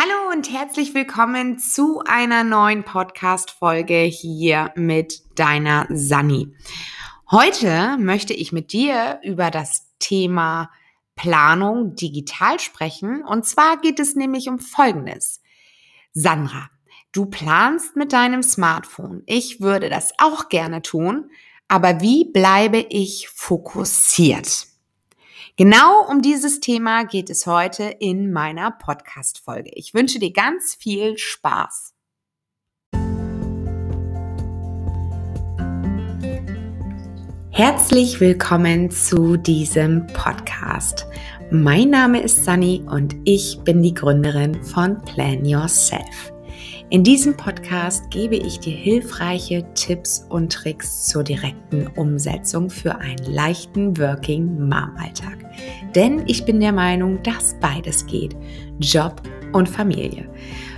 Hallo und herzlich willkommen zu einer neuen Podcast-Folge hier mit deiner Sani. Heute möchte ich mit dir über das Thema Planung digital sprechen. Und zwar geht es nämlich um Folgendes. Sandra, du planst mit deinem Smartphone. Ich würde das auch gerne tun. Aber wie bleibe ich fokussiert? Genau um dieses Thema geht es heute in meiner Podcast-Folge. Ich wünsche dir ganz viel Spaß. Herzlich willkommen zu diesem Podcast. Mein Name ist Sunny und ich bin die Gründerin von Plan Yourself. In diesem Podcast gebe ich dir hilfreiche Tipps und Tricks zur direkten Umsetzung für einen leichten Working Mom Alltag. Denn ich bin der Meinung, dass beides geht. Job und Familie.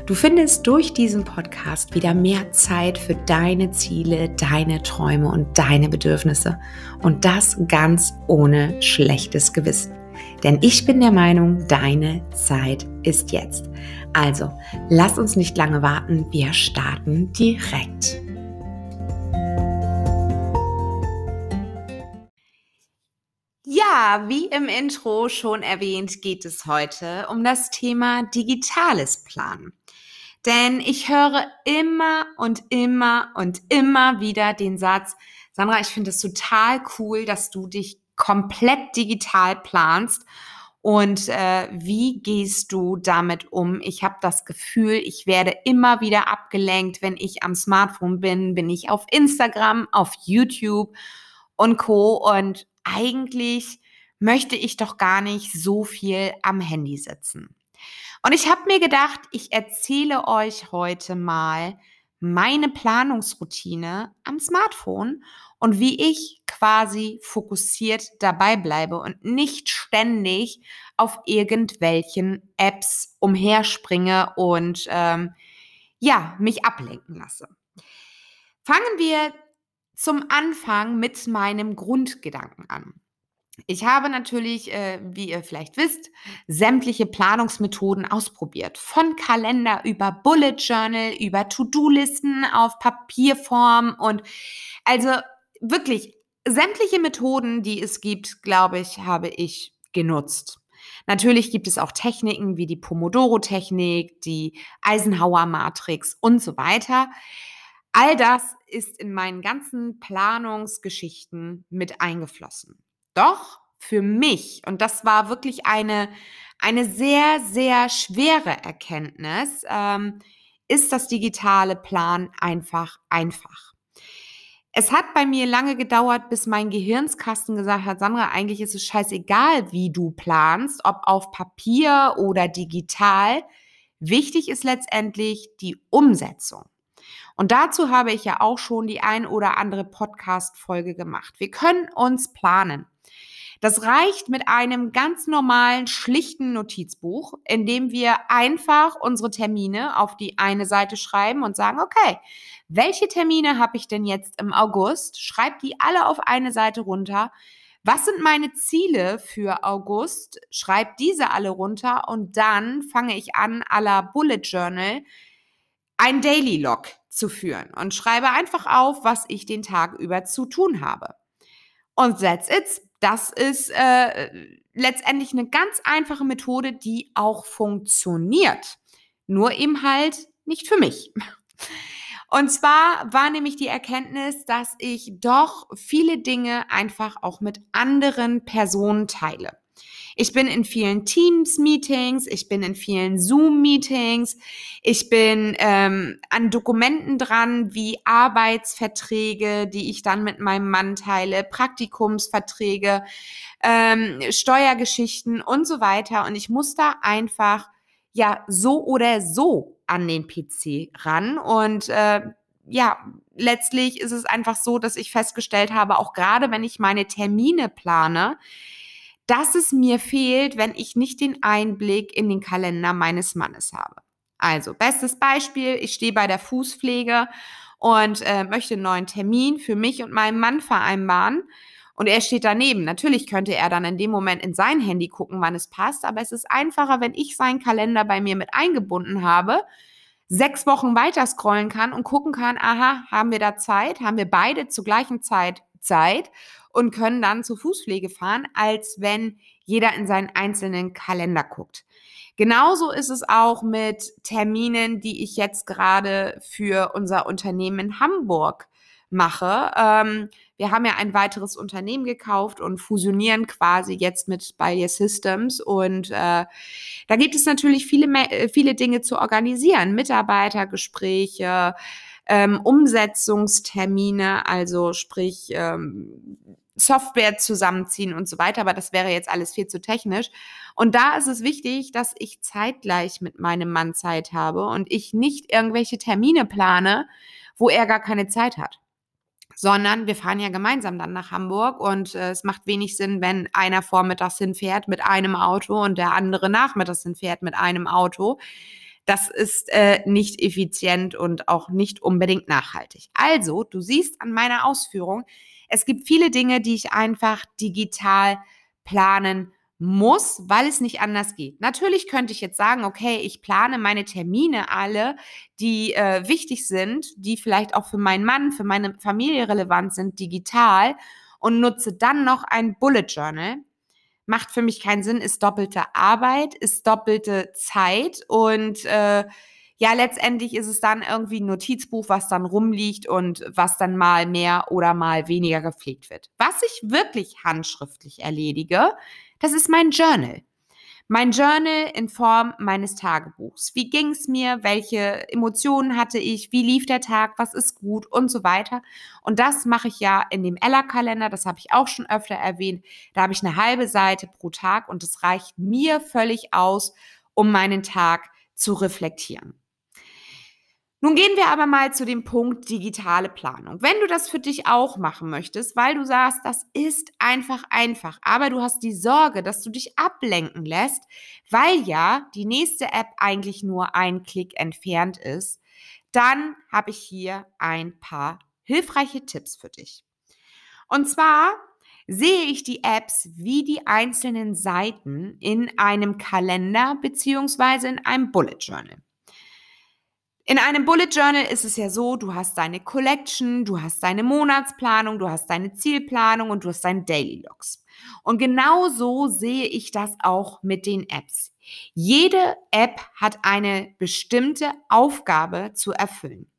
Du findest durch diesen Podcast wieder mehr Zeit für deine Ziele, deine Träume und deine Bedürfnisse. Und das ganz ohne schlechtes Gewissen. Denn ich bin der Meinung, deine Zeit ist jetzt. Also, lass uns nicht lange warten, wir starten direkt. Ja, wie im Intro schon erwähnt, geht es heute um das Thema digitales Planen. Denn ich höre immer und immer und immer wieder den Satz, Sandra, ich finde es total cool, dass du dich komplett digital planst und äh, wie gehst du damit um? Ich habe das Gefühl, ich werde immer wieder abgelenkt, wenn ich am Smartphone bin, bin ich auf Instagram, auf YouTube und Co. Und eigentlich möchte ich doch gar nicht so viel am Handy sitzen. Und ich habe mir gedacht, ich erzähle euch heute mal meine Planungsroutine am Smartphone und wie ich quasi fokussiert dabei bleibe und nicht ständig auf irgendwelchen Apps umherspringe und ähm, ja, mich ablenken lasse. Fangen wir zum Anfang mit meinem Grundgedanken an. Ich habe natürlich, äh, wie ihr vielleicht wisst, sämtliche Planungsmethoden ausprobiert. Von Kalender über Bullet Journal, über To-Do-Listen auf Papierform und also wirklich sämtliche Methoden, die es gibt, glaube ich, habe ich genutzt. Natürlich gibt es auch Techniken wie die Pomodoro-Technik, die Eisenhower-Matrix und so weiter. All das ist in meinen ganzen Planungsgeschichten mit eingeflossen. Doch für mich, und das war wirklich eine, eine sehr, sehr schwere Erkenntnis, ähm, ist das digitale Plan einfach einfach. Es hat bei mir lange gedauert, bis mein Gehirnskasten gesagt hat, Sandra, eigentlich ist es scheißegal, wie du planst, ob auf Papier oder digital. Wichtig ist letztendlich die Umsetzung. Und dazu habe ich ja auch schon die ein oder andere Podcast-Folge gemacht. Wir können uns planen. Das reicht mit einem ganz normalen, schlichten Notizbuch, in dem wir einfach unsere Termine auf die eine Seite schreiben und sagen, okay, welche Termine habe ich denn jetzt im August? Schreib die alle auf eine Seite runter. Was sind meine Ziele für August? Schreib diese alle runter und dann fange ich an, à la Bullet Journal ein Daily Log zu führen und schreibe einfach auf, was ich den Tag über zu tun habe. Und that's it. Das ist äh, letztendlich eine ganz einfache Methode, die auch funktioniert. Nur eben halt nicht für mich. Und zwar war nämlich die Erkenntnis, dass ich doch viele Dinge einfach auch mit anderen Personen teile. Ich bin in vielen Teams-Meetings, ich bin in vielen Zoom-Meetings, ich bin ähm, an Dokumenten dran wie Arbeitsverträge, die ich dann mit meinem Mann teile, Praktikumsverträge, ähm, Steuergeschichten und so weiter. Und ich muss da einfach ja so oder so an den PC ran und äh, ja, letztlich ist es einfach so, dass ich festgestellt habe, auch gerade wenn ich meine Termine plane, dass es mir fehlt, wenn ich nicht den Einblick in den Kalender meines Mannes habe. Also, bestes Beispiel, ich stehe bei der Fußpflege und äh, möchte einen neuen Termin für mich und meinen Mann vereinbaren. und er steht daneben. Natürlich könnte er dann in dem Moment in sein Handy gucken, wann es passt, aber es ist einfacher, wenn ich seinen Kalender bei mir mit eingebunden habe, sechs Wochen weiter scrollen kann und gucken kann, aha, haben wir da Zeit? Haben wir beide zur gleichen Zeit Zeit und können dann zur Fußpflege fahren, als wenn jeder in seinen einzelnen Kalender guckt. Genauso ist es auch mit Terminen, die ich jetzt gerade für unser Unternehmen in Hamburg mache. Ähm, wir haben ja ein weiteres Unternehmen gekauft und fusionieren quasi jetzt mit Bayer Systems. Und äh, da gibt es natürlich viele, äh, viele Dinge zu organisieren. Mitarbeitergespräche, ähm, Umsetzungstermine, also sprich ähm, Software zusammenziehen und so weiter. Aber das wäre jetzt alles viel zu technisch. Und da ist es wichtig, dass ich zeitgleich mit meinem Mann Zeit habe und ich nicht irgendwelche Termine plane, wo er gar keine Zeit hat sondern wir fahren ja gemeinsam dann nach Hamburg und äh, es macht wenig Sinn, wenn einer vormittags hinfährt mit einem Auto und der andere nachmittags hinfährt mit einem Auto. Das ist äh, nicht effizient und auch nicht unbedingt nachhaltig. Also, du siehst an meiner Ausführung, es gibt viele Dinge, die ich einfach digital planen muss, weil es nicht anders geht. Natürlich könnte ich jetzt sagen, okay, ich plane meine Termine alle, die äh, wichtig sind, die vielleicht auch für meinen Mann, für meine Familie relevant sind, digital und nutze dann noch ein Bullet Journal. Macht für mich keinen Sinn, ist doppelte Arbeit, ist doppelte Zeit und äh, ja, letztendlich ist es dann irgendwie ein Notizbuch, was dann rumliegt und was dann mal mehr oder mal weniger gepflegt wird. Was ich wirklich handschriftlich erledige, das ist mein Journal. Mein Journal in Form meines Tagebuchs. Wie ging es mir? Welche Emotionen hatte ich? Wie lief der Tag? Was ist gut? Und so weiter. Und das mache ich ja in dem Ella-Kalender. Das habe ich auch schon öfter erwähnt. Da habe ich eine halbe Seite pro Tag und es reicht mir völlig aus, um meinen Tag zu reflektieren. Nun gehen wir aber mal zu dem Punkt digitale Planung. Wenn du das für dich auch machen möchtest, weil du sagst, das ist einfach einfach, aber du hast die Sorge, dass du dich ablenken lässt, weil ja die nächste App eigentlich nur ein Klick entfernt ist, dann habe ich hier ein paar hilfreiche Tipps für dich. Und zwar sehe ich die Apps wie die einzelnen Seiten in einem Kalender beziehungsweise in einem Bullet Journal. In einem Bullet Journal ist es ja so, du hast deine Collection, du hast deine Monatsplanung, du hast deine Zielplanung und du hast deine Daily Logs. Und genau so sehe ich das auch mit den Apps. Jede App hat eine bestimmte Aufgabe zu erfüllen.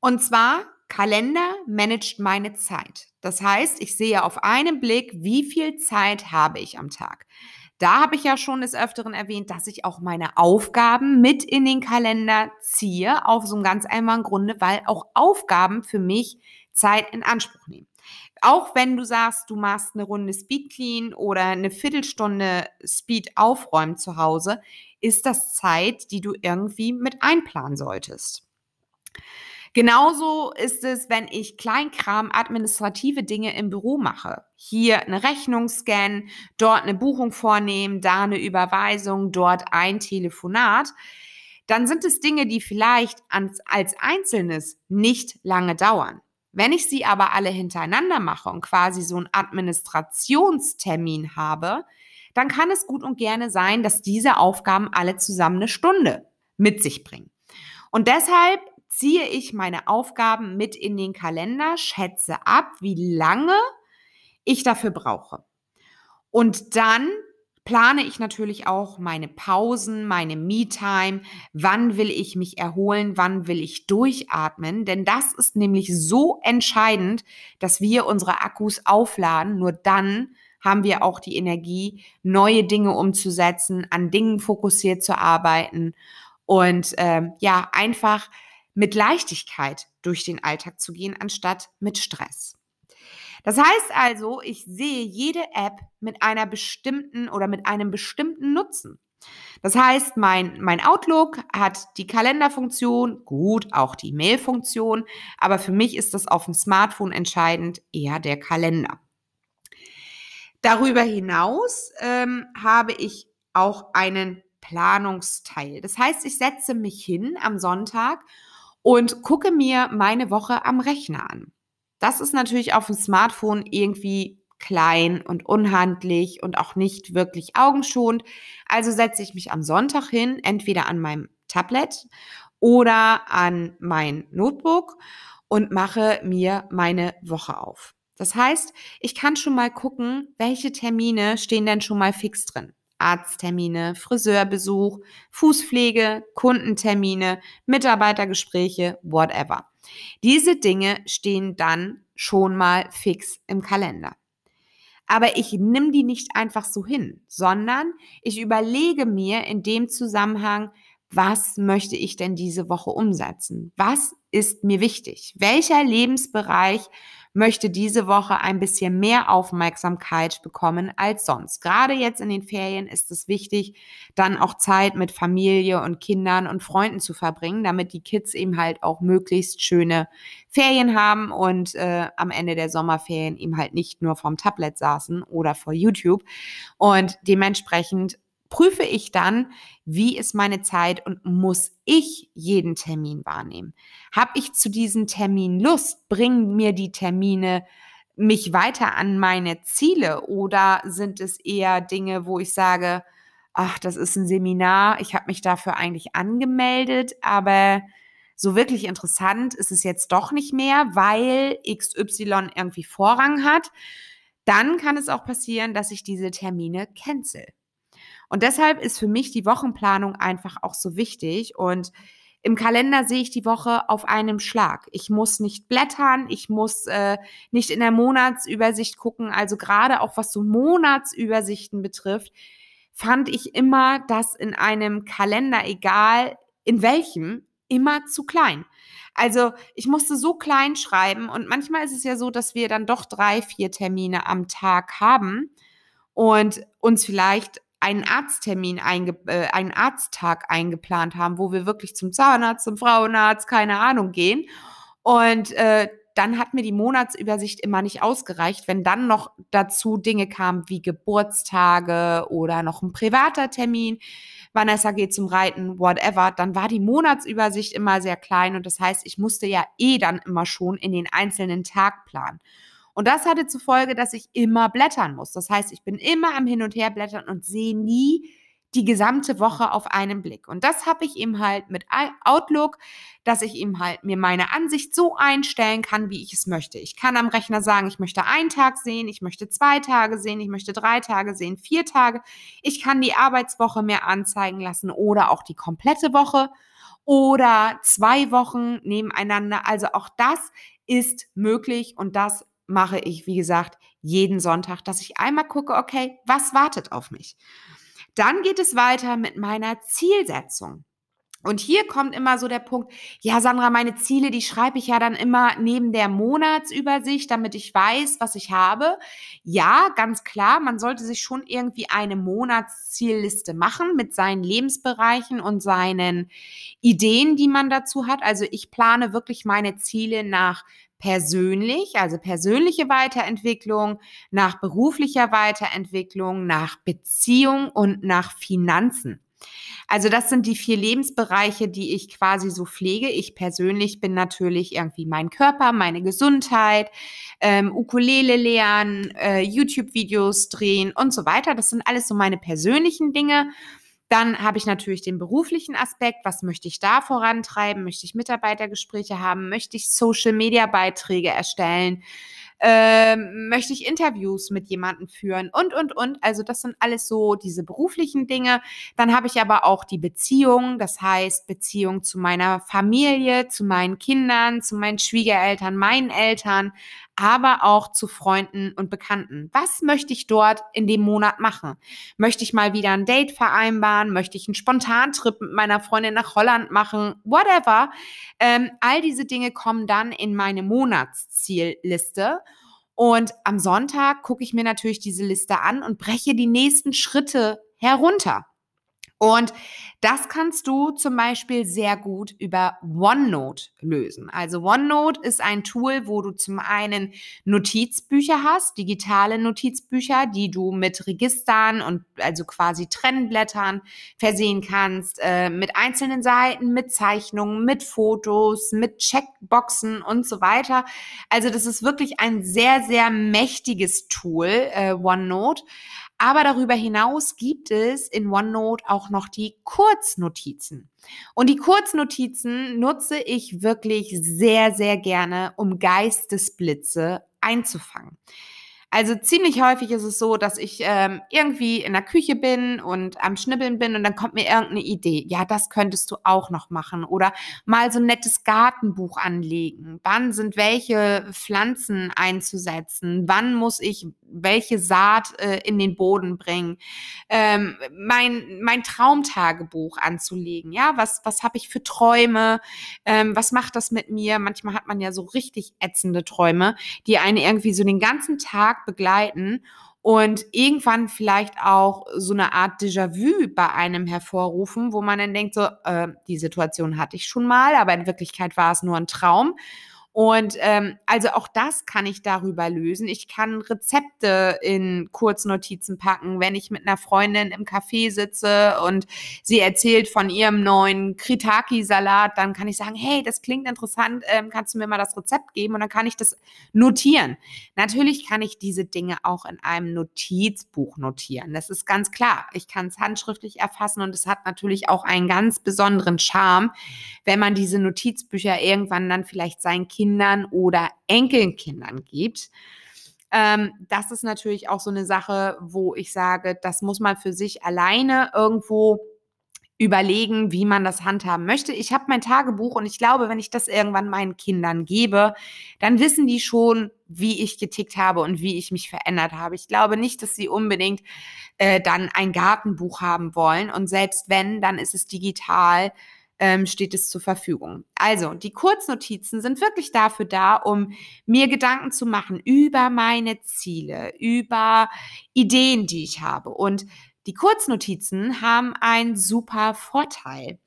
Und zwar Kalender managt meine Zeit. Das heißt, ich sehe auf einen Blick, wie viel Zeit habe ich am Tag. Da habe ich ja schon des Öfteren erwähnt, dass ich auch meine Aufgaben mit in den Kalender ziehe, auf so einem ganz einfachen Grunde, weil auch Aufgaben für mich Zeit in Anspruch nehmen. Auch wenn du sagst, du machst eine Runde Speed Clean oder eine Viertelstunde Speed aufräumen zu Hause, ist das Zeit, die du irgendwie mit einplanen solltest. Genauso ist es, wenn ich Kleinkram, administrative Dinge im Büro mache. Hier eine Rechnung scannen, dort eine Buchung vornehmen, da eine Überweisung, dort ein Telefonat. Dann sind es Dinge, die vielleicht als, Einzelnes nicht lange dauern. Wenn ich sie aber alle hintereinander mache und quasi so einen Administrationstermin habe, dann kann es gut und gerne sein, dass diese Aufgaben alle zusammen eine Stunde mit sich bringen. Und deshalb ziehe ich meine Aufgaben mit in den Kalender, schätze ab, wie lange ich dafür brauche. Und dann plane ich natürlich auch meine Pausen, meine Me-Time, wann will ich mich erholen, wann will ich durchatmen, denn das ist nämlich so entscheidend, dass wir unsere Akkus aufladen, nur dann haben wir auch die Energie, neue Dinge umzusetzen, an Dingen fokussiert zu arbeiten. Und äh, ja, einfach mit Leichtigkeit durch den Alltag zu gehen, anstatt mit Stress. Das heißt also, ich sehe jede App mit einer bestimmten oder mit einem bestimmten Nutzen. Das heißt, mein, mein Outlook hat die Kalenderfunktion, gut, auch die Mailfunktion, aber für mich ist das auf dem Smartphone entscheidend eher der Kalender. Darüber hinaus ähm, habe ich auch einen Planungsteil. Das heißt, ich setze mich hin am Sonntag und gucke mir meine Woche am Rechner an. Das ist natürlich auf dem Smartphone irgendwie klein und unhandlich und auch nicht wirklich augenschonend. Also setze ich mich am Sonntag hin, entweder an meinem Tablet oder an mein Notebook und mache mir meine Woche auf. Das heißt, ich kann schon mal gucken, welche Termine stehen denn schon mal fix drin. Arzttermine, Friseurbesuch, Fußpflege, Kundentermine, Mitarbeitergespräche, whatever. Diese Dinge stehen dann schon mal fix im Kalender. Aber ich nehme die nicht einfach so hin, sondern ich überlege mir in dem Zusammenhang, was möchte ich denn diese Woche umsetzen? Was ist mir wichtig? Welcher Lebensbereich möchte diese Woche ein bisschen mehr Aufmerksamkeit bekommen als sonst. Gerade jetzt in den Ferien ist es wichtig, dann auch Zeit mit Familie und Kindern und Freunden zu verbringen, damit die Kids eben halt auch möglichst schöne Ferien haben und äh, am Ende der Sommerferien eben halt nicht nur vom Tablet saßen oder vor YouTube. Und dementsprechend prüfe ich dann, wie ist meine Zeit und muss ich jeden Termin wahrnehmen? Habe ich zu diesem Termin Lust? Bringen mir die Termine mich weiter an meine Ziele oder sind es eher Dinge, wo ich sage, ach, das ist ein Seminar, ich habe mich dafür eigentlich angemeldet, aber so wirklich interessant ist es jetzt doch nicht mehr, weil XY irgendwie Vorrang hat. Dann kann es auch passieren, dass ich diese Termine cancel. Und deshalb ist für mich die Wochenplanung einfach auch so wichtig und im Kalender sehe ich die Woche auf einem Schlag. Ich muss nicht blättern, ich muss äh, nicht in der Monatsübersicht gucken. Also gerade auch was so Monatsübersichten betrifft, fand ich immer das in einem Kalender, egal in welchem, immer zu klein. Also ich musste so klein schreiben und manchmal ist es ja so, dass wir dann doch drei, vier Termine am Tag haben und uns vielleicht einen Arzttermin, einge äh, einen Arzttag eingeplant haben, wo wir wirklich zum Zahnarzt, zum Frauenarzt, keine Ahnung gehen. Und äh, dann hat mir die Monatsübersicht immer nicht ausgereicht. Wenn dann noch dazu Dinge kamen wie Geburtstage oder noch ein privater Termin, Vanessa geht zum Reiten, whatever, dann war die Monatsübersicht immer sehr klein und das heißt, ich musste ja eh dann immer schon in den einzelnen Tag planen. Und das hatte zur Folge, dass ich immer blättern muss. Das heißt, ich bin immer am Hin und Her blättern und sehe nie die gesamte Woche auf einen Blick. Und das habe ich eben halt mit Outlook, dass ich eben halt mir meine Ansicht so einstellen kann, wie ich es möchte. Ich kann am Rechner sagen, ich möchte einen Tag sehen, ich möchte zwei Tage sehen, ich möchte drei Tage sehen, vier Tage. Ich kann die Arbeitswoche mir anzeigen lassen oder auch die komplette Woche oder zwei Wochen nebeneinander. Also auch das ist möglich und das mache ich, wie gesagt, jeden Sonntag, dass ich einmal gucke, okay, was wartet auf mich? Dann geht es weiter mit meiner Zielsetzung. Und hier kommt immer so der Punkt, ja, Sandra, meine Ziele, die schreibe ich ja dann immer neben der Monatsübersicht, damit ich weiß, was ich habe. Ja, ganz klar, man sollte sich schon irgendwie eine Monatszielliste machen mit seinen Lebensbereichen und seinen Ideen, die man dazu hat. Also ich plane wirklich meine Ziele nach persönlich, also persönliche Weiterentwicklung, nach beruflicher Weiterentwicklung, nach Beziehung und nach Finanzen. Also das sind die vier Lebensbereiche, die ich quasi so pflege. Ich persönlich bin natürlich irgendwie mein Körper, meine Gesundheit, ähm, Ukulele lernen, äh, YouTube-Videos drehen und so weiter. Das sind alles so meine persönlichen Dinge. Dann habe ich natürlich den beruflichen Aspekt. Was möchte ich da vorantreiben? Möchte ich Mitarbeitergespräche haben? Möchte ich Social-Media-Beiträge erstellen? Ähm, möchte ich Interviews mit jemandem führen und, und, und. Also das sind alles so diese beruflichen Dinge. Dann habe ich aber auch die Beziehung, das heißt Beziehung zu meiner Familie, zu meinen Kindern, zu meinen Schwiegereltern, meinen Eltern, aber auch zu Freunden und Bekannten. Was möchte ich dort in dem Monat machen? Möchte ich mal wieder ein Date vereinbaren? Möchte ich einen Spontantrip mit meiner Freundin nach Holland machen? Whatever. Ähm, all diese Dinge kommen dann in meine Monatszielliste. Und am Sonntag gucke ich mir natürlich diese Liste an und breche die nächsten Schritte herunter. Und das kannst du zum Beispiel sehr gut über OneNote lösen. Also OneNote ist ein Tool, wo du zum einen Notizbücher hast, digitale Notizbücher, die du mit Registern und also quasi Trennblättern versehen kannst, äh, mit einzelnen Seiten, mit Zeichnungen, mit Fotos, mit Checkboxen und so weiter. Also das ist wirklich ein sehr, sehr mächtiges Tool, äh, OneNote. Aber darüber hinaus gibt es in OneNote auch noch die Kurznotizen. Und die Kurznotizen nutze ich wirklich sehr, sehr gerne, um Geistesblitze einzufangen. Also ziemlich häufig ist es so, dass ich ähm, irgendwie in der Küche bin und am Schnibbeln bin und dann kommt mir irgendeine Idee. Ja, das könntest du auch noch machen. Oder mal so ein nettes Gartenbuch anlegen. Wann sind welche Pflanzen einzusetzen? Wann muss ich welche Saat äh, in den Boden bringen? Ähm, mein, mein Traumtagebuch anzulegen. Ja, was, was habe ich für Träume? Ähm, was macht das mit mir? Manchmal hat man ja so richtig ätzende Träume, die einen irgendwie so den ganzen Tag begleiten und irgendwann vielleicht auch so eine Art Déjà-vu bei einem hervorrufen, wo man dann denkt, so, äh, die Situation hatte ich schon mal, aber in Wirklichkeit war es nur ein Traum. Und ähm, also auch das kann ich darüber lösen. Ich kann Rezepte in Kurznotizen packen, wenn ich mit einer Freundin im Café sitze und sie erzählt von ihrem neuen Kritaki-Salat, dann kann ich sagen, hey, das klingt interessant, ähm, kannst du mir mal das Rezept geben? Und dann kann ich das notieren. Natürlich kann ich diese Dinge auch in einem Notizbuch notieren. Das ist ganz klar. Ich kann es handschriftlich erfassen und es hat natürlich auch einen ganz besonderen Charme, wenn man diese Notizbücher irgendwann dann vielleicht sein Kind Kindern oder Enkelkindern gibt. Ähm, das ist natürlich auch so eine Sache, wo ich sage, das muss man für sich alleine irgendwo überlegen, wie man das handhaben möchte. Ich habe mein Tagebuch und ich glaube, wenn ich das irgendwann meinen Kindern gebe, dann wissen die schon, wie ich getickt habe und wie ich mich verändert habe. Ich glaube nicht, dass sie unbedingt äh, dann ein Gartenbuch haben wollen. Und selbst wenn, dann ist es digital ähm, steht es zur Verfügung. Also, die Kurznotizen sind wirklich dafür da, um mir Gedanken zu machen über meine Ziele, über Ideen, die ich habe. Und die Kurznotizen haben einen super Vorteil.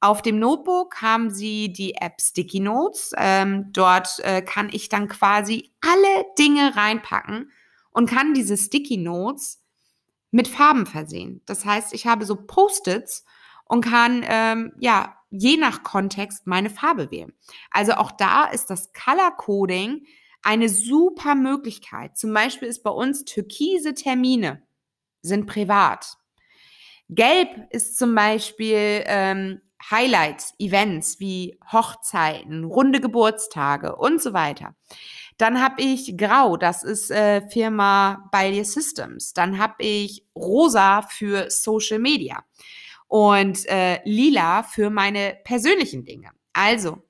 Auf dem Notebook haben Sie die App Sticky Notes. Ähm, dort äh, kann ich dann quasi alle Dinge reinpacken und kann diese Sticky Notes mit Farben versehen. Das heißt, ich habe so Post-its und kann ähm, ja je nach Kontext meine Farbe wählen. Also auch da ist das Color Coding eine super Möglichkeit. Zum Beispiel ist bei uns türkise Termine sind privat. Gelb ist zum Beispiel ähm, Highlights, Events wie Hochzeiten, runde Geburtstage und so weiter. Dann habe ich Grau, das ist äh, Firma Ballier Systems. Dann habe ich Rosa für Social Media und äh, lila für meine persönlichen Dinge. Also,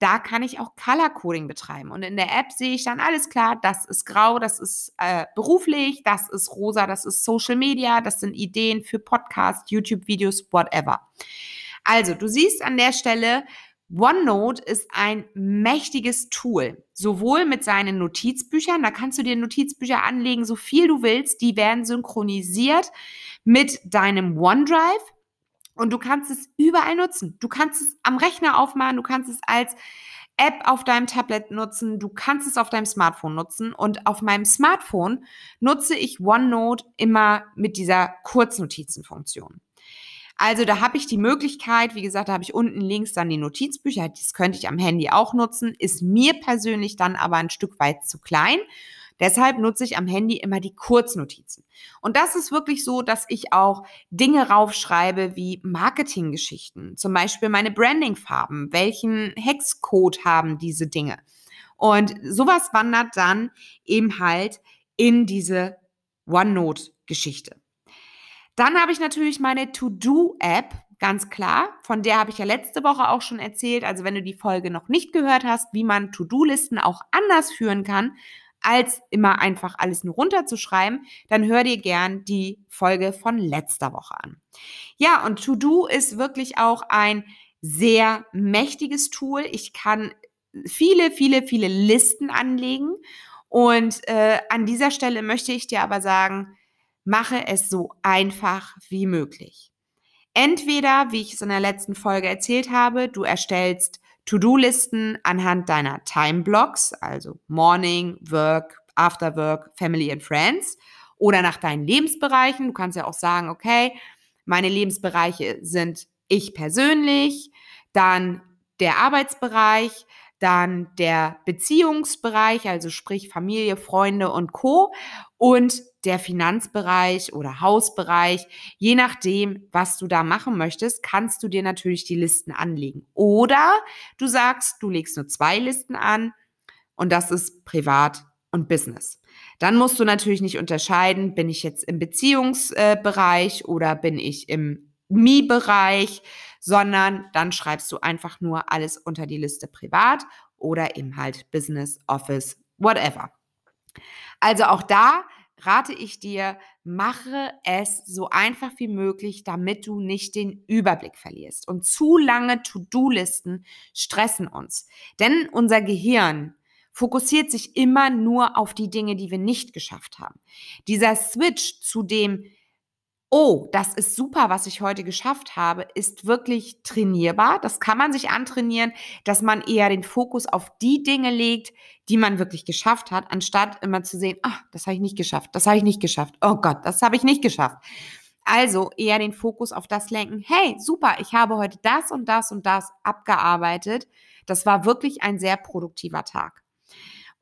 da kann ich auch Color Coding betreiben. Und in der App sehe ich dann alles klar, das ist grau, das ist äh, beruflich, das ist rosa, das ist Social Media, das sind Ideen für Podcasts, YouTube-Videos, whatever. Also, du siehst an der Stelle, OneNote ist ein mächtiges Tool, sowohl mit seinen Notizbüchern, da kannst du dir Notizbücher anlegen, so viel du willst, die werden synchronisiert mit deinem OneDrive und du kannst es überall nutzen. Du kannst es am Rechner aufmachen, du kannst es als App auf deinem Tablet nutzen, du kannst es auf deinem Smartphone nutzen. Und auf meinem Smartphone nutze ich OneNote immer mit dieser Kurznotizenfunktion. Also da habe ich die Möglichkeit, wie gesagt, da habe ich unten links dann die Notizbücher, das könnte ich am Handy auch nutzen, ist mir persönlich dann aber ein Stück weit zu klein. Deshalb nutze ich am Handy immer die Kurznotizen. Und das ist wirklich so, dass ich auch Dinge raufschreibe wie Marketinggeschichten, zum Beispiel meine Brandingfarben, welchen Hexcode haben diese Dinge. Und sowas wandert dann eben halt in diese OneNote-Geschichte. Dann habe ich natürlich meine To-Do-App, ganz klar. Von der habe ich ja letzte Woche auch schon erzählt. Also wenn du die Folge noch nicht gehört hast, wie man To-Do-Listen auch anders führen kann, als immer einfach alles nur runterzuschreiben, dann hör dir gern die Folge von letzter Woche an. Ja, und To-Do ist wirklich auch ein sehr mächtiges Tool. Ich kann viele, viele, viele Listen anlegen. Und äh, an dieser Stelle möchte ich dir aber sagen, mache es so einfach wie möglich. Entweder, wie ich es in der letzten Folge erzählt habe, du erstellst To-Do-Listen anhand deiner Time-Blocks, also Morning, Work, After Work, Family and Friends oder nach deinen Lebensbereichen. Du kannst ja auch sagen, okay, meine Lebensbereiche sind ich persönlich, dann der Arbeitsbereich, dann der Beziehungsbereich, also sprich Familie, Freunde und Co. und der Finanzbereich oder Hausbereich. Je nachdem, was du da machen möchtest, kannst du dir natürlich die Listen anlegen. Oder du sagst, du legst nur zwei Listen an und das ist privat und Business. Dann musst du natürlich nicht unterscheiden, bin ich jetzt im Beziehungsbereich oder bin ich im Me-Bereich, sondern dann schreibst du einfach nur alles unter die Liste privat oder eben halt Business, Office, whatever. Also auch da rate ich dir, mache es so einfach wie möglich, damit du nicht den Überblick verlierst. Und zu lange To-Do-Listen stressen uns. Denn unser Gehirn fokussiert sich immer nur auf die Dinge, die wir nicht geschafft haben. Dieser Switch zu dem, oh, das ist super, was ich heute geschafft habe, ist wirklich trainierbar. Das kann man sich antrainieren, dass man eher den Fokus auf die Dinge legt, die man wirklich geschafft hat, anstatt immer zu sehen, ach, das habe ich nicht geschafft, das habe ich nicht geschafft, oh Gott, das habe ich nicht geschafft. Also eher den Fokus auf das lenken, hey, super, ich habe heute das und das und das abgearbeitet. Das war wirklich ein sehr produktiver Tag.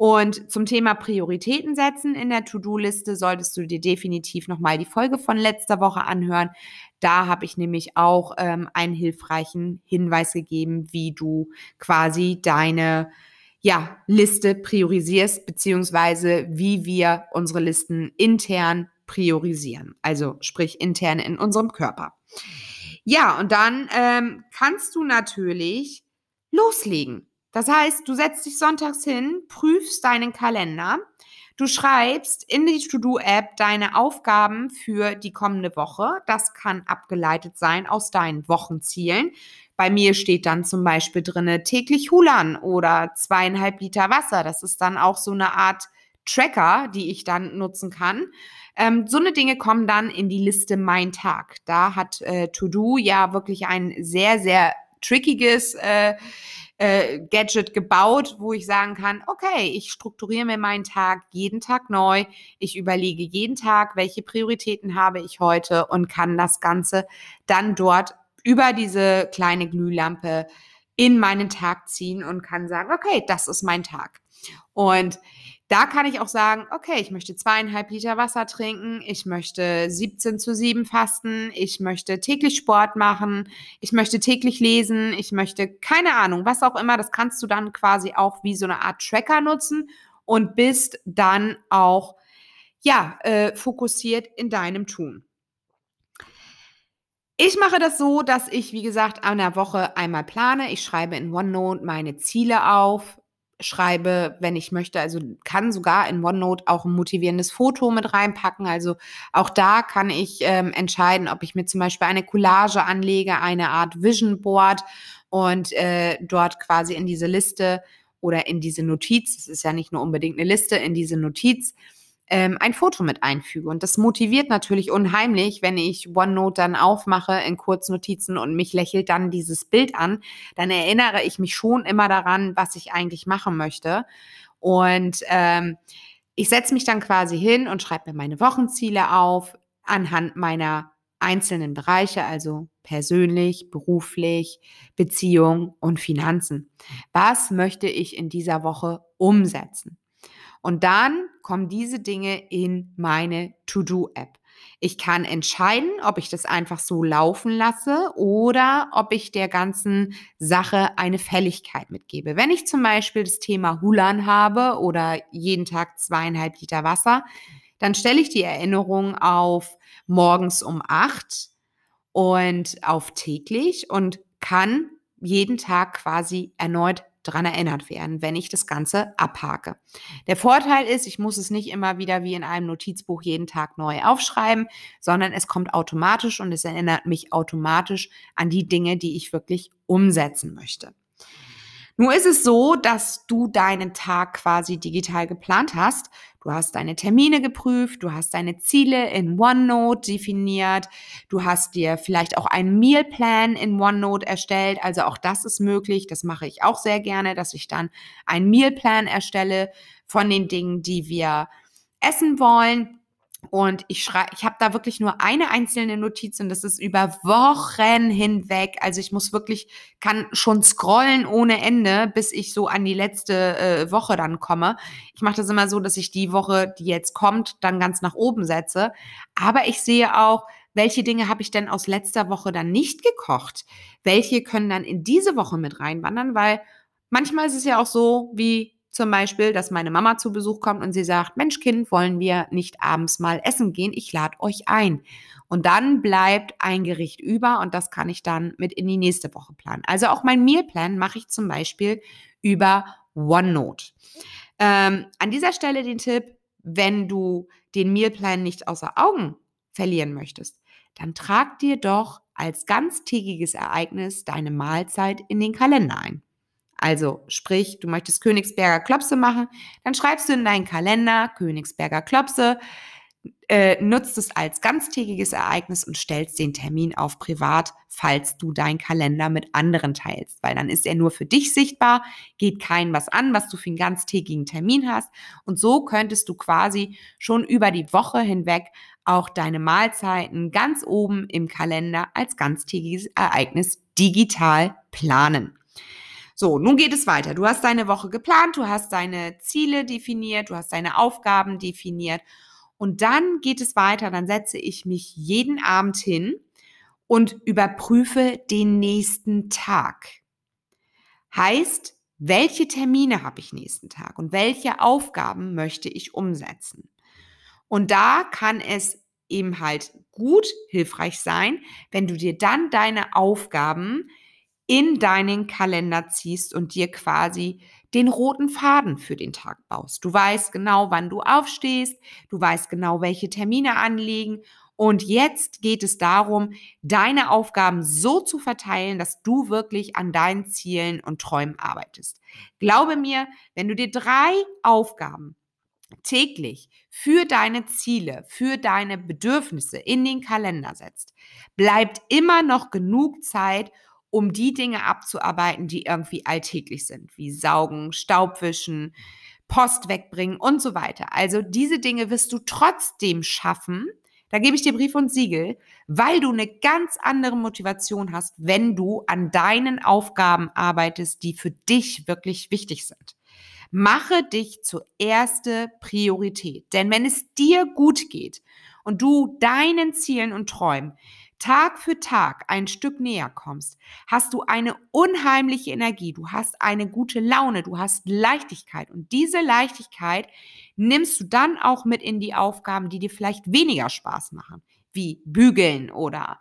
Und zum Thema Prioritäten setzen in der To-Do-Liste solltest du dir definitiv nochmal die Folge von letzter Woche anhören. Da habe ich nämlich auch ähm, einen hilfreichen Hinweis gegeben, wie du quasi deine ja, Liste priorisierst, beziehungsweise wie wir unsere Listen intern priorisieren. Also sprich intern in unserem Körper. Ja, und dann ähm, kannst du natürlich loslegen. Das heißt, du setzt dich sonntags hin, prüfst deinen Kalender, du schreibst in die To-Do-App deine Aufgaben für die kommende Woche. Das kann abgeleitet sein aus deinen Wochenzielen. Bei mir steht dann zum Beispiel drinne täglich Hulan oder zweieinhalb Liter Wasser. Das ist dann auch so eine Art Tracker, die ich dann nutzen kann. Ähm, so eine Dinge kommen dann in die Liste Mein Tag. Da hat äh, To Do ja wirklich ein sehr, sehr trickiges äh, äh, Gadget gebaut, wo ich sagen kann, okay, ich strukturiere mir meinen Tag jeden Tag neu. Ich überlege jeden Tag, welche Prioritäten habe ich heute und kann das Ganze dann dort über diese kleine Glühlampe in meinen Tag ziehen und kann sagen, okay, das ist mein Tag. Und da kann ich auch sagen, okay, ich möchte zweieinhalb Liter Wasser trinken, ich möchte 17 zu 7 fasten, ich möchte täglich Sport machen, ich möchte täglich lesen, ich möchte keine Ahnung, was auch immer, das kannst du dann quasi auch wie so eine Art Tracker nutzen und bist dann auch, ja, äh, fokussiert in deinem Tun. Ich mache das so, dass ich, wie gesagt, an der Woche einmal plane. Ich schreibe in OneNote meine Ziele auf, schreibe, wenn ich möchte. Also kann sogar in OneNote auch ein motivierendes Foto mit reinpacken. Also auch da kann ich ähm, entscheiden, ob ich mir zum Beispiel eine Collage anlege, eine Art Vision Board und äh, dort quasi in diese Liste oder in diese Notiz, es ist ja nicht nur unbedingt eine Liste, in diese Notiz ähm, ein Foto mit einfüge. Und das motiviert natürlich unheimlich, wenn ich OneNote dann aufmache in Kurznotizen und mich lächelt dann dieses Bild an, dann erinnere ich mich schon immer daran, was ich eigentlich machen möchte. Und ähm, ich setze mich dann quasi hin und schreibe mir meine Wochenziele auf anhand meiner einzelnen Bereiche, also persönlich, beruflich, Beziehung und Finanzen. Was möchte ich in dieser Woche umsetzen? Und dann kommen diese Dinge in meine To-Do-App. Ich kann entscheiden, ob ich das einfach so laufen lasse oder ob ich der ganzen Sache eine Fälligkeit mitgebe. Wenn ich zum Beispiel das Thema Hulan habe oder jeden Tag zweieinhalb Liter Wasser, dann stelle ich die Erinnerung auf morgens um acht und auf täglich und kann jeden Tag quasi erneut dran erinnert werden, wenn ich das Ganze abhake. Der Vorteil ist, ich muss es nicht immer wieder wie in einem Notizbuch jeden Tag neu aufschreiben, sondern es kommt automatisch und es erinnert mich automatisch an die Dinge, die ich wirklich umsetzen möchte. Nur ist es so, dass du deinen Tag quasi digital geplant hast. Du hast deine Termine geprüft, du hast deine Ziele in OneNote definiert, du hast dir vielleicht auch einen Mealplan in OneNote erstellt. Also auch das ist möglich. Das mache ich auch sehr gerne, dass ich dann einen Mealplan erstelle von den Dingen, die wir essen wollen. Und ich schreibe, ich habe da wirklich nur eine einzelne Notiz und das ist über Wochen hinweg. Also ich muss wirklich, kann schon scrollen ohne Ende, bis ich so an die letzte äh, Woche dann komme. Ich mache das immer so, dass ich die Woche, die jetzt kommt, dann ganz nach oben setze. Aber ich sehe auch, welche Dinge habe ich denn aus letzter Woche dann nicht gekocht? Welche können dann in diese Woche mit reinwandern? Weil manchmal ist es ja auch so, wie zum Beispiel, dass meine Mama zu Besuch kommt und sie sagt, Mensch Kind, wollen wir nicht abends mal essen gehen? Ich lade euch ein. Und dann bleibt ein Gericht über und das kann ich dann mit in die nächste Woche planen. Also auch mein Mealplan mache ich zum Beispiel über OneNote. Ähm, an dieser Stelle den Tipp, wenn du den Mealplan nicht außer Augen verlieren möchtest, dann trag dir doch als ganztägiges Ereignis deine Mahlzeit in den Kalender ein. Also sprich, du möchtest Königsberger Klopse machen, dann schreibst du in deinen Kalender Königsberger Klopse, äh, nutzt es als ganztägiges Ereignis und stellst den Termin auf privat, falls du deinen Kalender mit anderen teilst, weil dann ist er nur für dich sichtbar, geht kein was an, was du für einen ganztägigen Termin hast und so könntest du quasi schon über die Woche hinweg auch deine Mahlzeiten ganz oben im Kalender als ganztägiges Ereignis digital planen. So, nun geht es weiter. Du hast deine Woche geplant, du hast deine Ziele definiert, du hast deine Aufgaben definiert. Und dann geht es weiter. Dann setze ich mich jeden Abend hin und überprüfe den nächsten Tag. Heißt, welche Termine habe ich nächsten Tag und welche Aufgaben möchte ich umsetzen? Und da kann es eben halt gut hilfreich sein, wenn du dir dann deine Aufgaben in deinen Kalender ziehst und dir quasi den roten Faden für den Tag baust. Du weißt genau, wann du aufstehst, du weißt genau, welche Termine anliegen und jetzt geht es darum, deine Aufgaben so zu verteilen, dass du wirklich an deinen Zielen und Träumen arbeitest. Glaube mir, wenn du dir drei Aufgaben täglich für deine Ziele, für deine Bedürfnisse in den Kalender setzt, bleibt immer noch genug Zeit, um die Dinge abzuarbeiten, die irgendwie alltäglich sind, wie Saugen, Staubwischen, Post wegbringen und so weiter. Also diese Dinge wirst du trotzdem schaffen. Da gebe ich dir Brief und Siegel, weil du eine ganz andere Motivation hast, wenn du an deinen Aufgaben arbeitest, die für dich wirklich wichtig sind. Mache dich zur erste Priorität. Denn wenn es dir gut geht und du deinen Zielen und Träumen Tag für Tag ein Stück näher kommst, hast du eine unheimliche Energie, du hast eine gute Laune, du hast Leichtigkeit und diese Leichtigkeit nimmst du dann auch mit in die Aufgaben, die dir vielleicht weniger Spaß machen, wie bügeln oder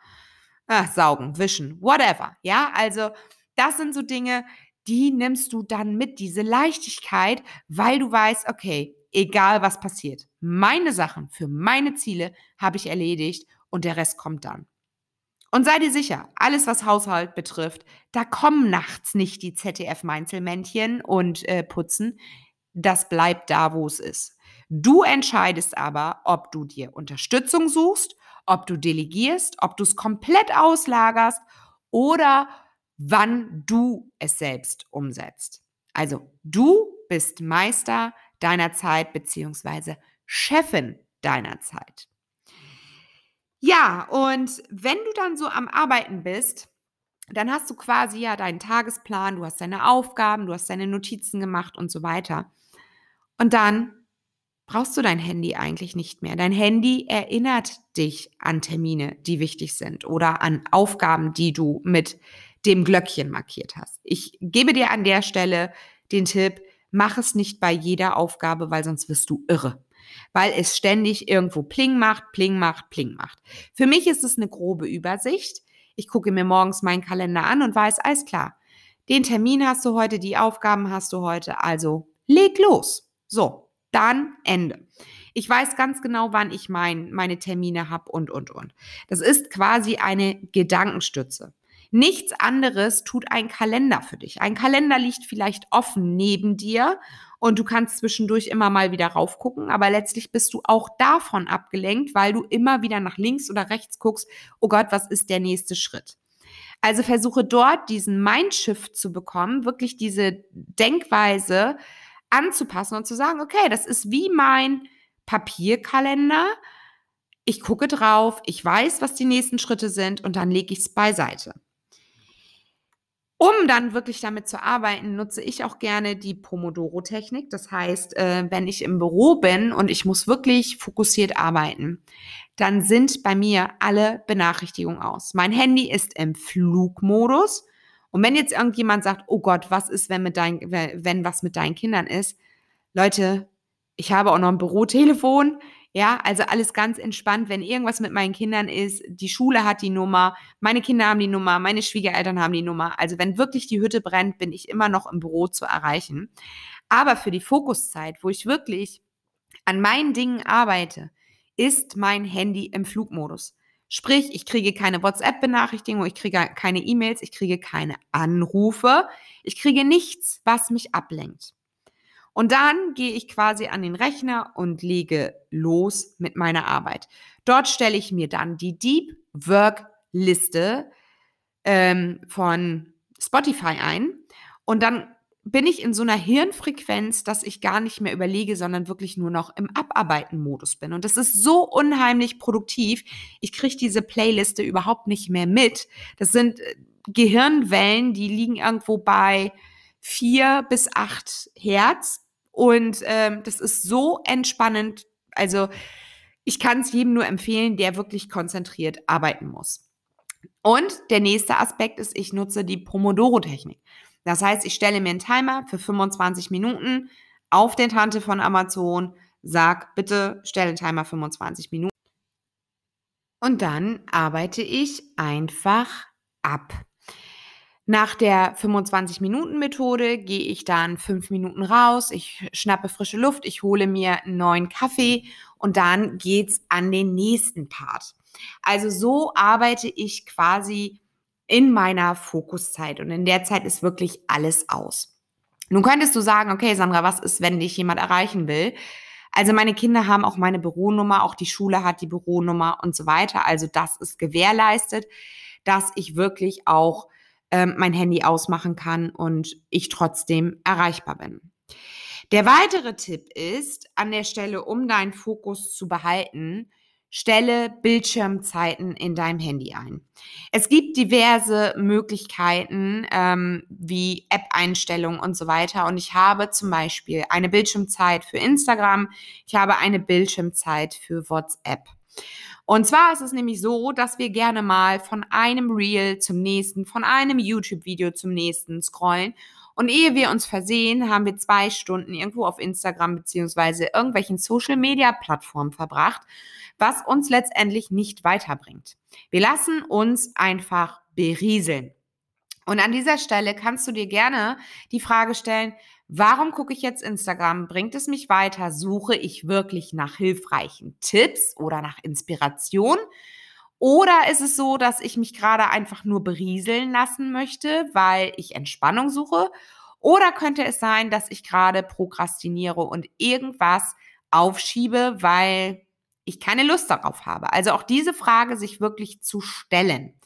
äh, saugen, wischen, whatever. Ja, also das sind so Dinge, die nimmst du dann mit, diese Leichtigkeit, weil du weißt, okay, egal was passiert, meine Sachen für meine Ziele habe ich erledigt und der Rest kommt dann. Und sei dir sicher, alles, was Haushalt betrifft, da kommen nachts nicht die ZDF-Meinzelmännchen und äh, putzen. Das bleibt da, wo es ist. Du entscheidest aber, ob du dir Unterstützung suchst, ob du delegierst, ob du es komplett auslagerst oder wann du es selbst umsetzt. Also du bist Meister deiner Zeit beziehungsweise Chefin deiner Zeit. Ja, und wenn du dann so am Arbeiten bist, dann hast du quasi ja deinen Tagesplan, du hast deine Aufgaben, du hast deine Notizen gemacht und so weiter. Und dann brauchst du dein Handy eigentlich nicht mehr. Dein Handy erinnert dich an Termine, die wichtig sind oder an Aufgaben, die du mit dem Glöckchen markiert hast. Ich gebe dir an der Stelle den Tipp, mach es nicht bei jeder Aufgabe, weil sonst wirst du irre weil es ständig irgendwo Pling macht, Pling macht, Pling macht. Für mich ist es eine grobe Übersicht. Ich gucke mir morgens meinen Kalender an und weiß, alles klar, den Termin hast du heute, die Aufgaben hast du heute, also leg los. So, dann Ende. Ich weiß ganz genau, wann ich mein, meine Termine habe und, und, und. Das ist quasi eine Gedankenstütze. Nichts anderes tut ein Kalender für dich. Ein Kalender liegt vielleicht offen neben dir und du kannst zwischendurch immer mal wieder raufgucken, aber letztlich bist du auch davon abgelenkt, weil du immer wieder nach links oder rechts guckst, oh Gott, was ist der nächste Schritt? Also versuche dort diesen Mindshift zu bekommen, wirklich diese Denkweise anzupassen und zu sagen, okay, das ist wie mein Papierkalender. Ich gucke drauf, ich weiß, was die nächsten Schritte sind und dann lege ich es beiseite. Um dann wirklich damit zu arbeiten, nutze ich auch gerne die Pomodoro-Technik. Das heißt, äh, wenn ich im Büro bin und ich muss wirklich fokussiert arbeiten, dann sind bei mir alle Benachrichtigungen aus. Mein Handy ist im Flugmodus. Und wenn jetzt irgendjemand sagt, oh Gott, was ist, wenn, mit dein, wenn was mit deinen Kindern ist? Leute, ich habe auch noch ein Bürotelefon. Ja, also alles ganz entspannt. Wenn irgendwas mit meinen Kindern ist, die Schule hat die Nummer, meine Kinder haben die Nummer, meine Schwiegereltern haben die Nummer. Also wenn wirklich die Hütte brennt, bin ich immer noch im Büro zu erreichen. Aber für die Fokuszeit, wo ich wirklich an meinen Dingen arbeite, ist mein Handy im Flugmodus. Sprich, ich kriege keine WhatsApp-Benachrichtigung, ich kriege keine E-Mails, ich kriege keine Anrufe, ich kriege nichts, was mich ablenkt. Und dann gehe ich quasi an den Rechner und lege los mit meiner Arbeit. Dort stelle ich mir dann die Deep Work Liste ähm, von Spotify ein und dann bin ich in so einer Hirnfrequenz, dass ich gar nicht mehr überlege, sondern wirklich nur noch im Abarbeiten-Modus bin. Und das ist so unheimlich produktiv. Ich kriege diese Playliste überhaupt nicht mehr mit. Das sind äh, Gehirnwellen, die liegen irgendwo bei vier bis acht Hertz. Und ähm, das ist so entspannend. Also ich kann es jedem nur empfehlen, der wirklich konzentriert arbeiten muss. Und der nächste Aspekt ist, ich nutze die Pomodoro-Technik. Das heißt, ich stelle mir einen Timer für 25 Minuten auf den Tante von Amazon, sag bitte, stelle den Timer 25 Minuten. Und dann arbeite ich einfach ab. Nach der 25-Minuten-Methode gehe ich dann fünf Minuten raus, ich schnappe frische Luft, ich hole mir einen neuen Kaffee und dann geht's an den nächsten Part. Also so arbeite ich quasi in meiner Fokuszeit und in der Zeit ist wirklich alles aus. Nun könntest du sagen, okay, Sandra, was ist, wenn dich jemand erreichen will? Also meine Kinder haben auch meine Büronummer, auch die Schule hat die Büronummer und so weiter. Also das ist gewährleistet, dass ich wirklich auch ähm, mein Handy ausmachen kann und ich trotzdem erreichbar bin. Der weitere Tipp ist, an der Stelle, um deinen Fokus zu behalten, stelle Bildschirmzeiten in deinem Handy ein. Es gibt diverse Möglichkeiten ähm, wie App-Einstellungen und so weiter. Und ich habe zum Beispiel eine Bildschirmzeit für Instagram, ich habe eine Bildschirmzeit für WhatsApp. Und zwar ist es nämlich so, dass wir gerne mal von einem Reel zum nächsten, von einem YouTube-Video zum nächsten scrollen. Und ehe wir uns versehen, haben wir zwei Stunden irgendwo auf Instagram beziehungsweise irgendwelchen Social-Media-Plattformen verbracht, was uns letztendlich nicht weiterbringt. Wir lassen uns einfach berieseln. Und an dieser Stelle kannst du dir gerne die Frage stellen, Warum gucke ich jetzt Instagram? Bringt es mich weiter? Suche ich wirklich nach hilfreichen Tipps oder nach Inspiration? Oder ist es so, dass ich mich gerade einfach nur berieseln lassen möchte, weil ich Entspannung suche? Oder könnte es sein, dass ich gerade prokrastiniere und irgendwas aufschiebe, weil ich keine Lust darauf habe? Also auch diese Frage sich wirklich zu stellen.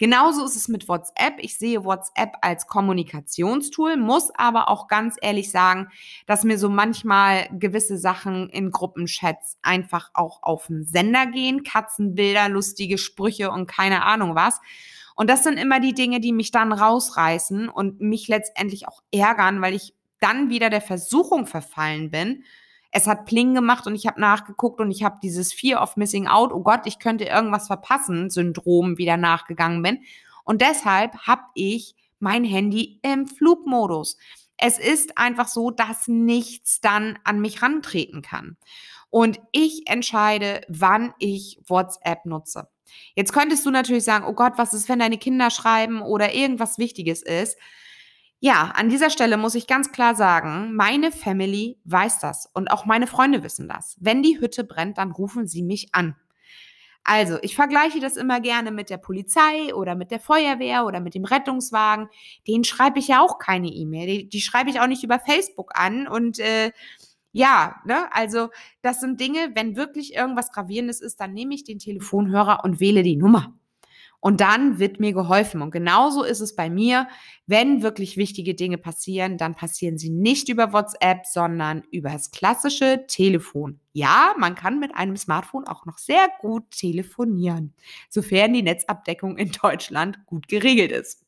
Genauso ist es mit WhatsApp. Ich sehe WhatsApp als Kommunikationstool, muss aber auch ganz ehrlich sagen, dass mir so manchmal gewisse Sachen in Gruppenchats einfach auch auf den Sender gehen. Katzenbilder, lustige Sprüche und keine Ahnung was. Und das sind immer die Dinge, die mich dann rausreißen und mich letztendlich auch ärgern, weil ich dann wieder der Versuchung verfallen bin, es hat Pling gemacht und ich habe nachgeguckt und ich habe dieses Fear of Missing Out, oh Gott, ich könnte irgendwas verpassen, Syndrom wieder nachgegangen bin. Und deshalb habe ich mein Handy im Flugmodus. Es ist einfach so, dass nichts dann an mich rantreten kann. Und ich entscheide, wann ich WhatsApp nutze. Jetzt könntest du natürlich sagen, oh Gott, was ist, wenn deine Kinder schreiben oder irgendwas Wichtiges ist? Ja, an dieser Stelle muss ich ganz klar sagen, meine Family weiß das und auch meine Freunde wissen das. Wenn die Hütte brennt, dann rufen sie mich an. Also, ich vergleiche das immer gerne mit der Polizei oder mit der Feuerwehr oder mit dem Rettungswagen. Den schreibe ich ja auch keine E-Mail. Die, die schreibe ich auch nicht über Facebook an. Und äh, ja, ne, also das sind Dinge, wenn wirklich irgendwas Gravierendes ist, dann nehme ich den Telefonhörer und wähle die Nummer. Und dann wird mir geholfen. Und genauso ist es bei mir. Wenn wirklich wichtige Dinge passieren, dann passieren sie nicht über WhatsApp, sondern über das klassische Telefon. Ja, man kann mit einem Smartphone auch noch sehr gut telefonieren, sofern die Netzabdeckung in Deutschland gut geregelt ist.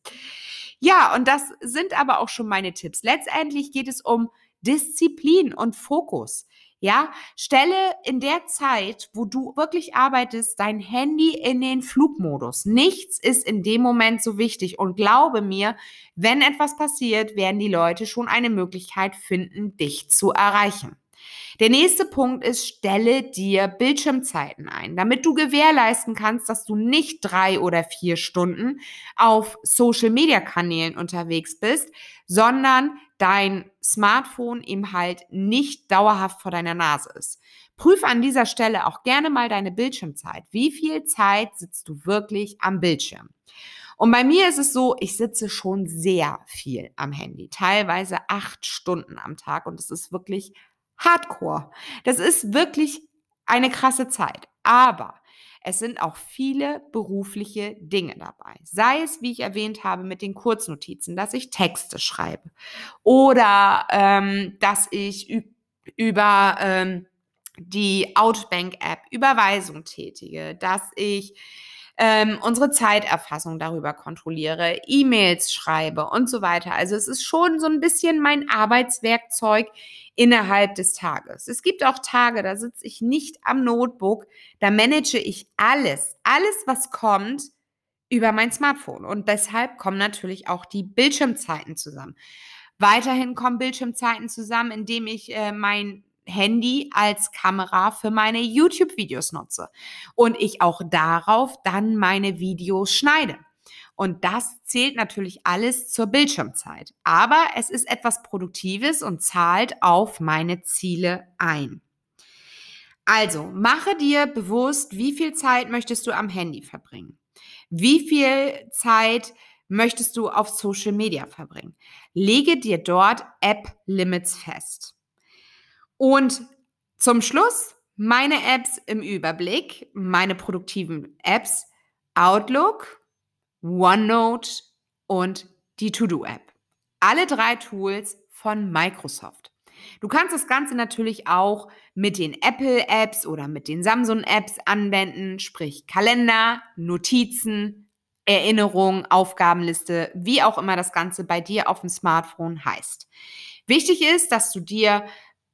Ja, und das sind aber auch schon meine Tipps. Letztendlich geht es um Disziplin und Fokus. Ja, stelle in der Zeit, wo du wirklich arbeitest, dein Handy in den Flugmodus. Nichts ist in dem Moment so wichtig. Und glaube mir, wenn etwas passiert, werden die Leute schon eine Möglichkeit finden, dich zu erreichen. Der nächste Punkt ist, stelle dir Bildschirmzeiten ein, damit du gewährleisten kannst, dass du nicht drei oder vier Stunden auf Social-Media-Kanälen unterwegs bist, sondern dein Smartphone eben halt nicht dauerhaft vor deiner Nase ist. Prüfe an dieser Stelle auch gerne mal deine Bildschirmzeit. Wie viel Zeit sitzt du wirklich am Bildschirm? Und bei mir ist es so, ich sitze schon sehr viel am Handy, teilweise acht Stunden am Tag und es ist wirklich Hardcore. Das ist wirklich eine krasse Zeit. Aber es sind auch viele berufliche Dinge dabei. Sei es, wie ich erwähnt habe, mit den Kurznotizen, dass ich Texte schreibe oder ähm, dass ich über ähm, die Outbank-App Überweisung tätige, dass ich ähm, unsere Zeiterfassung darüber kontrolliere, E-Mails schreibe und so weiter. Also es ist schon so ein bisschen mein Arbeitswerkzeug innerhalb des Tages. Es gibt auch Tage, da sitze ich nicht am Notebook, da manage ich alles, alles, was kommt, über mein Smartphone. Und deshalb kommen natürlich auch die Bildschirmzeiten zusammen. Weiterhin kommen Bildschirmzeiten zusammen, indem ich äh, mein Handy als Kamera für meine YouTube-Videos nutze und ich auch darauf dann meine Videos schneide. Und das zählt natürlich alles zur Bildschirmzeit. Aber es ist etwas Produktives und zahlt auf meine Ziele ein. Also, mache dir bewusst, wie viel Zeit möchtest du am Handy verbringen? Wie viel Zeit möchtest du auf Social Media verbringen? Lege dir dort App-Limits fest. Und zum Schluss meine Apps im Überblick, meine produktiven Apps, Outlook, OneNote und die To-Do-App. Alle drei Tools von Microsoft. Du kannst das Ganze natürlich auch mit den Apple-Apps oder mit den Samsung-Apps anwenden, sprich Kalender, Notizen, Erinnerung, Aufgabenliste, wie auch immer das Ganze bei dir auf dem Smartphone heißt. Wichtig ist, dass du dir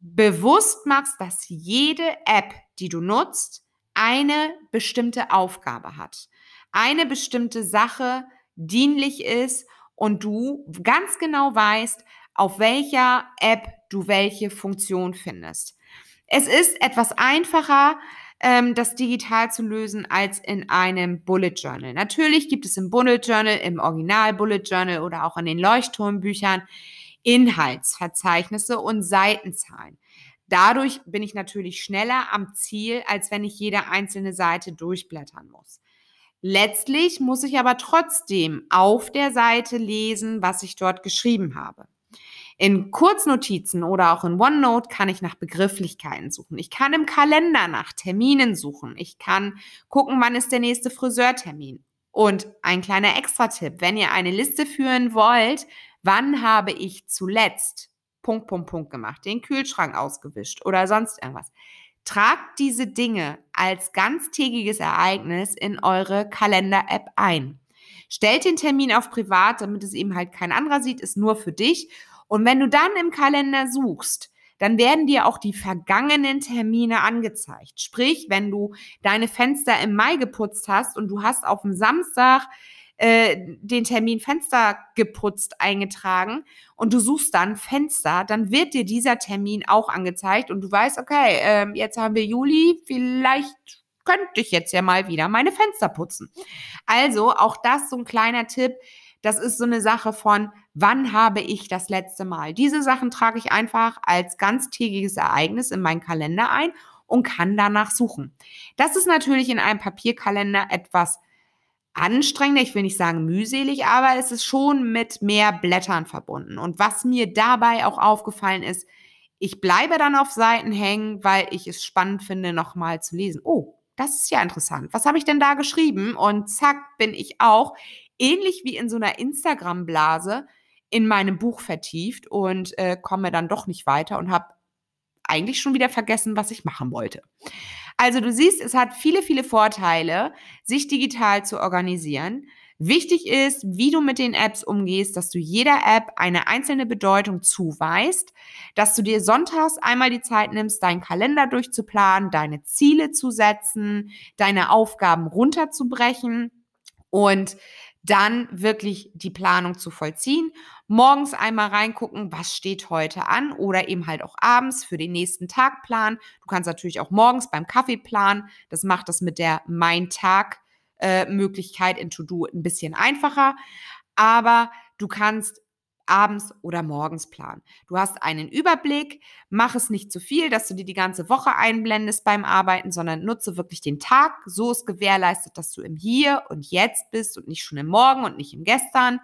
bewusst machst, dass jede App, die du nutzt, eine bestimmte Aufgabe hat, eine bestimmte Sache dienlich ist und du ganz genau weißt, auf welcher App du welche Funktion findest. Es ist etwas einfacher, ähm, das digital zu lösen als in einem Bullet Journal. Natürlich gibt es im Bullet Journal, im Original Bullet Journal oder auch in den Leuchtturmbüchern Inhaltsverzeichnisse und Seitenzahlen. Dadurch bin ich natürlich schneller am Ziel, als wenn ich jede einzelne Seite durchblättern muss. Letztlich muss ich aber trotzdem auf der Seite lesen, was ich dort geschrieben habe. In Kurznotizen oder auch in OneNote kann ich nach Begrifflichkeiten suchen. Ich kann im Kalender nach Terminen suchen. Ich kann gucken, wann ist der nächste Friseurtermin. Und ein kleiner Extra-Tipp, wenn ihr eine Liste führen wollt, Wann habe ich zuletzt Punkt, Punkt, Punkt gemacht, den Kühlschrank ausgewischt oder sonst irgendwas? Tragt diese Dinge als ganztägiges Ereignis in eure Kalender-App ein. Stellt den Termin auf privat, damit es eben halt kein anderer sieht, ist nur für dich. Und wenn du dann im Kalender suchst, dann werden dir auch die vergangenen Termine angezeigt. Sprich, wenn du deine Fenster im Mai geputzt hast und du hast auf dem Samstag äh, den Termin Fenster geputzt eingetragen und du suchst dann Fenster, dann wird dir dieser Termin auch angezeigt und du weißt, okay, äh, jetzt haben wir Juli, vielleicht könnte ich jetzt ja mal wieder meine Fenster putzen. Also auch das so ein kleiner Tipp. Das ist so eine Sache von, wann habe ich das letzte Mal? Diese Sachen trage ich einfach als ganztägiges Ereignis in meinen Kalender ein und kann danach suchen. Das ist natürlich in einem Papierkalender etwas anstrengender, ich will nicht sagen mühselig, aber es ist schon mit mehr Blättern verbunden. Und was mir dabei auch aufgefallen ist, ich bleibe dann auf Seiten hängen, weil ich es spannend finde, nochmal zu lesen. Oh, das ist ja interessant. Was habe ich denn da geschrieben? Und zack, bin ich auch, ähnlich wie in so einer Instagram-Blase, in meinem Buch vertieft und äh, komme dann doch nicht weiter und habe eigentlich schon wieder vergessen, was ich machen wollte. Also du siehst, es hat viele, viele Vorteile, sich digital zu organisieren. Wichtig ist, wie du mit den Apps umgehst, dass du jeder App eine einzelne Bedeutung zuweist, dass du dir sonntags einmal die Zeit nimmst, deinen Kalender durchzuplanen, deine Ziele zu setzen, deine Aufgaben runterzubrechen und dann wirklich die Planung zu vollziehen. Morgens einmal reingucken, was steht heute an oder eben halt auch abends für den nächsten Tag planen. Du kannst natürlich auch morgens beim Kaffee planen. Das macht das mit der Mein Tag äh, in To-Do ein bisschen einfacher. Aber du kannst abends oder morgens planen. Du hast einen Überblick, mach es nicht zu viel, dass du dir die ganze Woche einblendest beim Arbeiten, sondern nutze wirklich den Tag. So ist gewährleistet, dass du im Hier und Jetzt bist und nicht schon im Morgen und nicht im Gestern.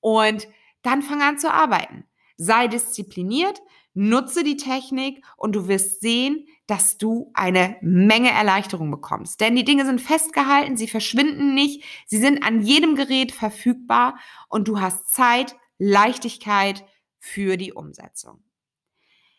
Und dann fang an zu arbeiten. Sei diszipliniert, nutze die Technik und du wirst sehen, dass du eine Menge Erleichterung bekommst. Denn die Dinge sind festgehalten, sie verschwinden nicht, sie sind an jedem Gerät verfügbar und du hast Zeit, Leichtigkeit für die Umsetzung.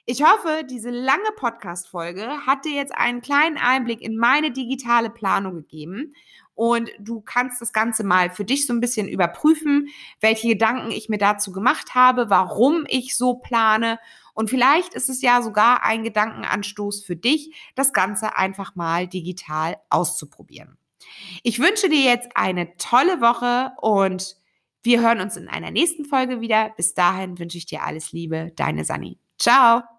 Ich hoffe, diese lange Podcast-Folge hat dir jetzt einen kleinen Einblick in meine digitale Planung gegeben und du kannst das Ganze mal für dich so ein bisschen überprüfen, welche Gedanken ich mir dazu gemacht habe, warum ich so plane und vielleicht ist es ja sogar ein Gedankenanstoß für dich, das Ganze einfach mal digital auszuprobieren. Ich wünsche dir jetzt eine tolle Woche und wir hören uns in einer nächsten Folge wieder. Bis dahin wünsche ich dir alles Liebe, deine Sani. Ciao!